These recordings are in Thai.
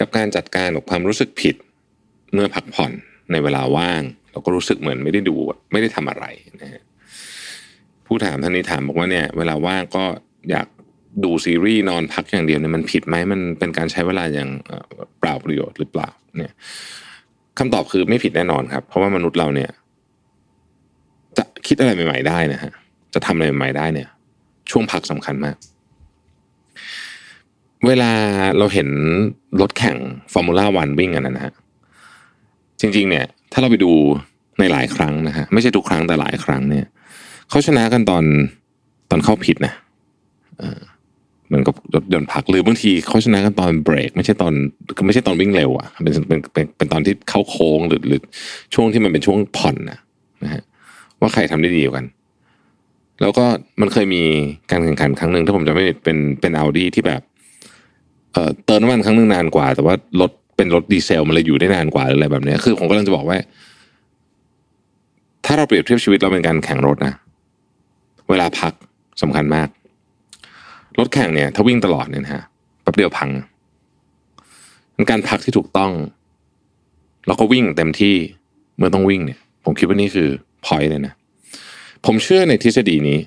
กับการจัดการกับความรู้สึกผิด เมื่อพักผ่อนในเวลาว่าง เราก็รู้สึกเหมือนไม่ได้ดูไม่ได้ทำอะไรนะฮะผู้ถามท่านนี้ถามบอกว่าเนี่ยเวลาว่างก็อยากดูซีรีส์นอนพักอย่างเดียวเนี่ยมันผิดไหมมันเป็นการใช้เวลาอย่างเอ่อเปล่าประโยชน์หรือเปล่า เนี่ยคำตอบคือไม่ผิดแน่นอนครับ เพราะว่ามนุษย์เราเนี่ย จะคิดอะไรใหม่ ๆ ได้นะฮะจะทำอะไรใหม่ๆได้เนี่ย ช่วงพักสำคัญมาก เวลาเราเห็นรถแข่งฟอร์มูล่าวันวิ่งกันนะฮะจริง ๆ เนี่ย ถ้าเราไปดูในหลายครั้งนะฮะไม่ใช่ทุกครั้งแต่หลายครั้งเนี่ยเขาชนะกันตอนตอนเข้าผิดนะเหมือนกับรถยนต์พักหรือบางทีเขาชนะกันตอนเบรก ไม่ใช่ตอนไม่ใช่ตอนวิ่งเร็วอะเป็นเป็นเป็นเป็นตอนที่เข้าโค้งหรือหรือช่วงที่มันเป็นช่วงผ่อนนะนะฮะว่าใครทำได้ดีกว่ากัน แล้วก็มันเคยมีการแข่งขันครั้งหนึ่งถ้าผมจะไม่เป็นเป็นอาดีที่แบบ เติมน้ำมันครั้งหนึ่งนานกว่า แต่ว่ารถเป็นรถดีเซลมันเลยอยู่ได้นานกว่าหรืออะไรแบบนี้คือผมกำลังจะบอกว่า ถ้าเราเปรียบเทียบชีวิตเราเป็นการแข่งรถนะเวลาพักสำคัญมาก รถแข่งเนี่ย ถ้าวิ่งตลอดเนี่ยนะฮะแป๊บเดียวพังมันการพักที่ถูกต้อง แล้วก็วิ่งเต็มที่เมื่อต้องวิ่งเนี่ย ผมคิดว่านี่คือพอยเลยนะผมเชื่อในทฤษฎีนี้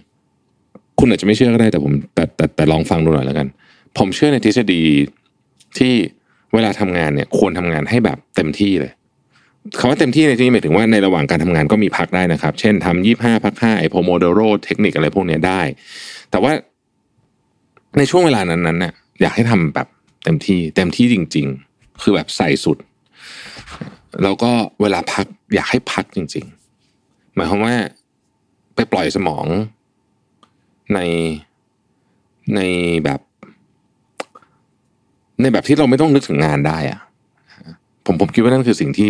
คุณอาจจะไม่เชื่อก็ได้แต่ผมแต่แต่แต่ลองฟังดูหน่อยแล้วกัน ผมเชื่อในทฤษฎีที่เวลาทำงานเนี่ยควรทำงานให้แบบเต็มที่เลยคำว่าเต็มที่ในที่นี้หมายถึงว่าในระหว่างการทำงานก็มีพักได้นะครับ เช่นทำยี่ห้าพักห้าไอโพโมโดโรเทคนิคอะไรพวกนี้ได้ แต่ว่าในช่วงเวลานั้นๆเนี่ยอยากให้ทำแบบเต็มที่ เต็มที่จริง ๆ คือแบบใส่สุด แล้วก็เวลาพักอยากให้พักจริง ๆ หมายความว่าไปปล่อยสมองในในแบบ ในแบบที่เราไม่ต้องนึกถึงงานได้อะผมผมคิดว่านั่นคือสิ่งที่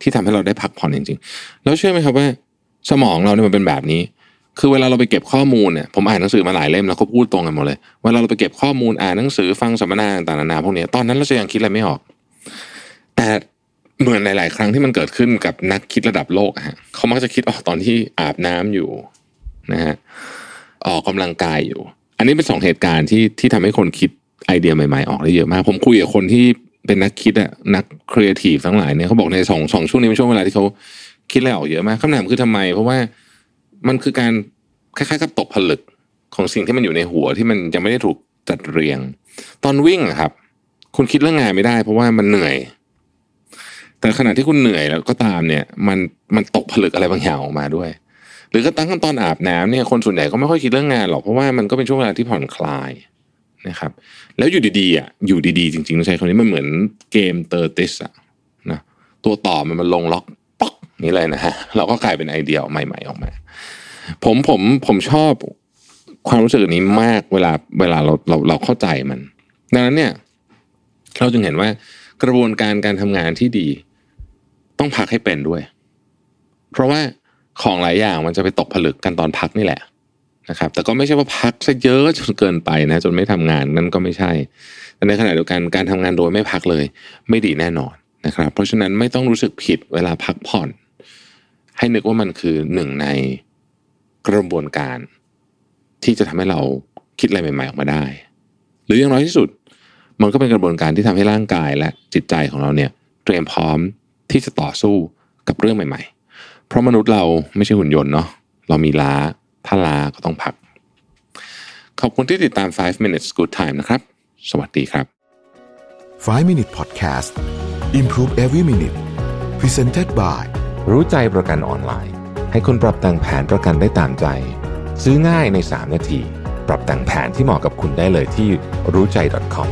ที่ทำให้เราได้พักผ่อนจริงๆ แล้วเชื่อไหมครับว่าสมองเราเนี่ยมันเป็นแบบนี้ คือเวลาเราไปเก็บข้อมูลเนี่ยผมอ่านหนังสือมาหลายเล่มแล้วก็พูดตรงกันหมดเลยเวลาเราไปเก็บข้อมูลอ่านหนังสือฟังสัมมนาต่างๆนานาพวกนี้ตอนนั้นเราจะยังคิดอะไรไม่ออก แต่เหมือนหลาย ๆ ครั้งที่มันเกิดขึ้นกับนักคิดระดับโลกอะฮะเขามักจะคิดออกตอนที่อาบน้ำอยู่นะฮะออกกำลังกายอยู่ อันนี้เป็นสองเหตุการณ์ที่ที่ทำให้คนคิด ไอเดียใหม่ๆออกได้เยอะมาก ผมคุยกับคนที่เป็นนักคิดอะนักครีเอทีฟทั้งหลายเนี่ยเขาบอกในสองสองช่วงนี้เป็นช่วงเวลาที่เขาคิดอะไรออกเยอะมากคำถามคือทำไม เพราะว่ามันคือการคล้ายๆกับตกผลึกของสิ่งที่มันอยู่ในหัวที่มันยังไม่ได้ถูกจัดเรียง ตอนวิ่งอะครับ คุณคิดเรื่องงานไม่ได้ เพราะว่ามันเหนื่อย แต่ขณะที่คุณเหนื่อยแล้วก็ตามเนี่ย มันมันตกผลึกอะไรบางอย่างออกมาด้วย หรือก็ตั้งขั้นตอนอาบน้ำเนี่ยคนส่วนใหญ่ก็ไม่ค่อยคิดเรื่องงานหรอกเพราะว่ามันก็เป็นช่วงเวลาที่ผ่อนคลาย นะครับ แล้วอยู่ดีๆอะอยู่ดีๆ จริงๆต้องใช้คำนี้มันเหมือนเกมเตอร์ติสอะนะตัวต่อมันมันลงล็อกป๊อกนี่เลยนะฮะเราก็กลายเป็นไอเดียใหม่ ๆออกมา ผมผมผมชอบความรู้สึกนี้มากเวลาเวลาเราเราเราเข้าใจมัน ดังนั้นเนี่ย เราจึงเห็นว่ากระบวนการการทำงานที่ดี ต้องพักให้เป็นด้วย เพราะว่าของหลายอย่างมันจะไปตกผลึกกันตอนพักนี่แหละ นะครับ แต่ก็ไม่ใช่ว่าพักซะเยอะจนเกินไปนะจนไม่ทำงานนั่นก็ไม่ใช่แต่ในขณะเดียวกันการทำงานโดยไม่พักเลย ไม่ดีแน่นอนนะครับ เพราะฉะนั้นไม่ต้องรู้สึกผิดเวลาพักผ่อน ให้นึกว่ามันคือหนึ่งในกระบวนการ ที่จะทำให้เราคิดอะไรใหม่ๆออกมาได้ หรืออย่างน้อยที่สุด มันก็เป็นกระบวนการที่ทำให้ร่างกายและจิตใจของเราเนี่ย เตรียมพร้อมที่จะต่อสู้กับเรื่องใหม่ ๆ เพราะมนุษย์เราไม่ใช่หุ่นยนต์เนาะเรามีล้า ถ้าลาก็ต้องพัก ขอบคุณที่ติดตาม 5 minutes good time นะครับ สวัสดีครับ 5 Minute Podcast Improve Every Minute Presented by รู้ใจประกันออนไลน์ ให้คุณปรับแต่งแผนประกันได้ตามใจ ซื้อง่ายใน 3 นาที ปรับแต่งแผนที่เหมาะกับคุณได้เลยที่รู้ใจ .com